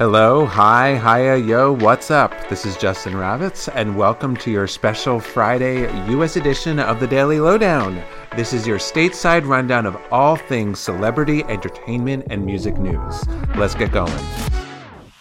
Hello, hi, hiya, yo, what's up? This is Justin Ravitz, and welcome to your special Friday U.S. edition of the Daily Lowdown. This is your stateside rundown of all things celebrity, entertainment, and music news. Let's get going.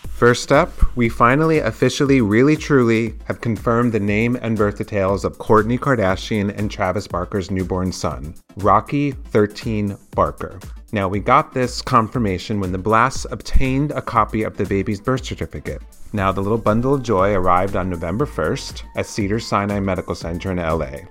First up, we finally officially, really truly have confirmed the name and birth details of Kourtney Kardashian and Travis Barker's newborn son, Rocky 13 Barker. Now, we got this confirmation when the Blasts obtained a copy of the baby's birth certificate. Now, the little bundle of joy arrived on November 1st at Cedar Sinai Medical Center in LA.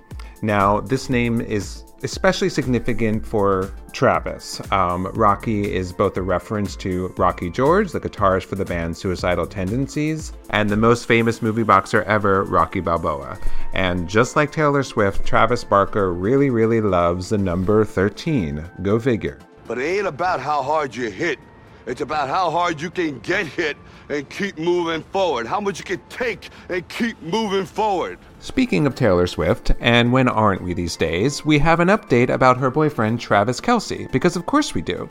Now, this name is especially significant for Travis. Um, Rocky is both a reference to Rocky George, the guitarist for the band Suicidal Tendencies, and the most famous movie boxer ever, Rocky Balboa. And just like Taylor Swift, Travis Barker really, really loves the number 13. Go figure. But it ain't about how hard you hit. It's about how hard you can get hit and keep moving forward. How much you can take and keep moving forward. Speaking of Taylor Swift, and when aren't we these days, we have an update about her boyfriend Travis Kelce, because of course we do.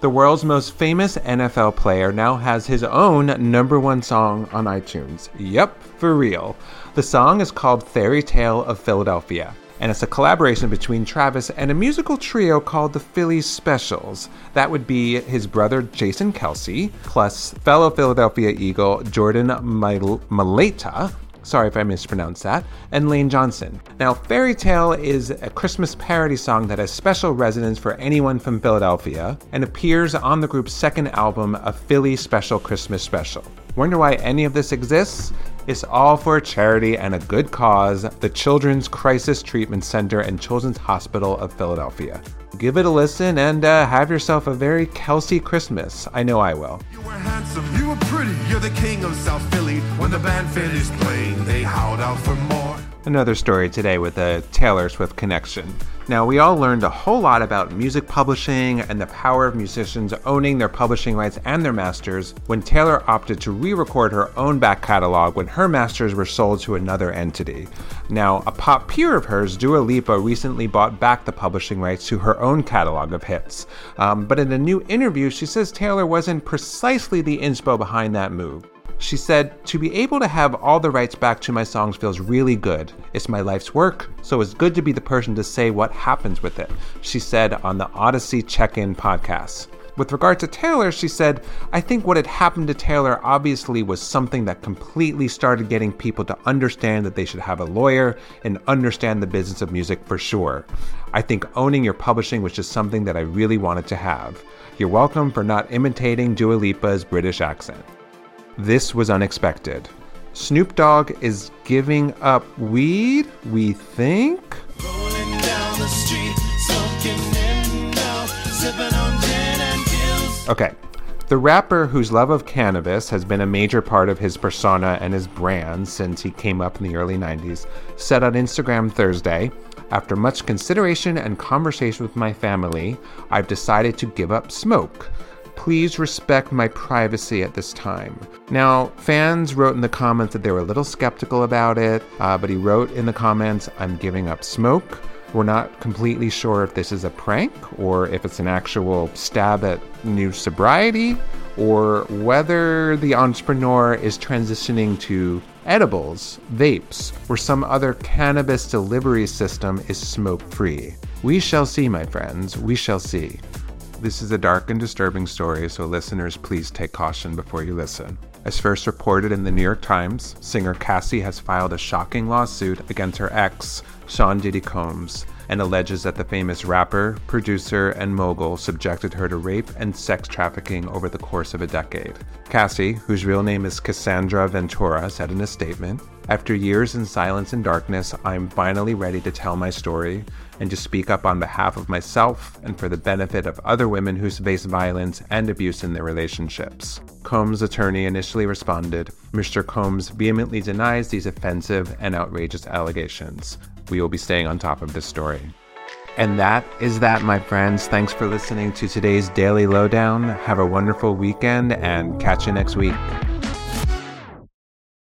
The world's most famous NFL player now has his own number one song on iTunes. Yep, for real. The song is called Fairy Tale of Philadelphia and it's a collaboration between Travis and a musical trio called the Philly Specials. That would be his brother Jason Kelce, plus fellow Philadelphia Eagle Jordan Mailata, Sorry if I mispronounced that. And Lane Johnson. Now, Fairy Tale is a Christmas parody song that has special resonance for anyone from Philadelphia and appears on the group's second album, A Philly Special Christmas Special. Wonder why any of this exists? It's all for a charity and a good cause, the Children's Crisis Treatment Center and Children's Hospital of Philadelphia. Give it a listen and uh, have yourself a very Kelce Christmas. I know I will. You were handsome, you were pretty, you're the king of South Philly. When the band finished playing, they howled out for more. Another story today with a Taylor Swift connection. Now, we all learned a whole lot about music publishing and the power of musicians owning their publishing rights and their masters when Taylor opted to re record her own back catalog when her masters were sold to another entity. Now, a pop peer of hers, Dua Lipa, recently bought back the publishing rights to her own catalog of hits. Um, but in a new interview, she says Taylor wasn't precisely the inspo behind that move. She said, To be able to have all the rights back to my songs feels really good. It's my life's work, so it's good to be the person to say what happens with it, she said on the Audacy Check In podcast. With regard to Taylor, she said, I think what had happened to Taylor obviously was something that completely started getting people to understand that they should have a lawyer and understand the business of music for sure. I think owning your publishing was just something that I really wanted to have. You're welcome for not imitating Dua Lipa's British accent. This was unexpected. Snoop Dogg is giving up weed, we think? okay. The rapper, whose love of cannabis has been a major part of his persona and his brand since he came up in the early 90s, said on Instagram Thursday After much consideration and conversation with my family, I've decided to give up smoke. Please respect my privacy at this time. Now, fans wrote in the comments that they were a little skeptical about it, uh, but he wrote in the comments, I'm giving up smoke. We're not completely sure if this is a prank or if it's an actual stab at new sobriety or whether the entrepreneur is transitioning to edibles, vapes, or some other cannabis delivery system is smoke free. We shall see, my friends. We shall see. This is a dark and disturbing story, so listeners, please take caution before you listen. As first reported in the New York Times, singer Cassie has filed a shocking lawsuit against her ex, Sean Diddy Combs, and alleges that the famous rapper, producer, and mogul subjected her to rape and sex trafficking over the course of a decade. Cassie, whose real name is Cassandra Ventura, said in a statement After years in silence and darkness, I'm finally ready to tell my story and to speak up on behalf of myself and for the benefit of other women who face violence and abuse in their relationships. Combs' attorney initially responded Mr. Combs vehemently denies these offensive and outrageous allegations. We will be staying on top of this story. And that is that, my friends. Thanks for listening to today's Daily Lowdown. Have a wonderful weekend and catch you next week.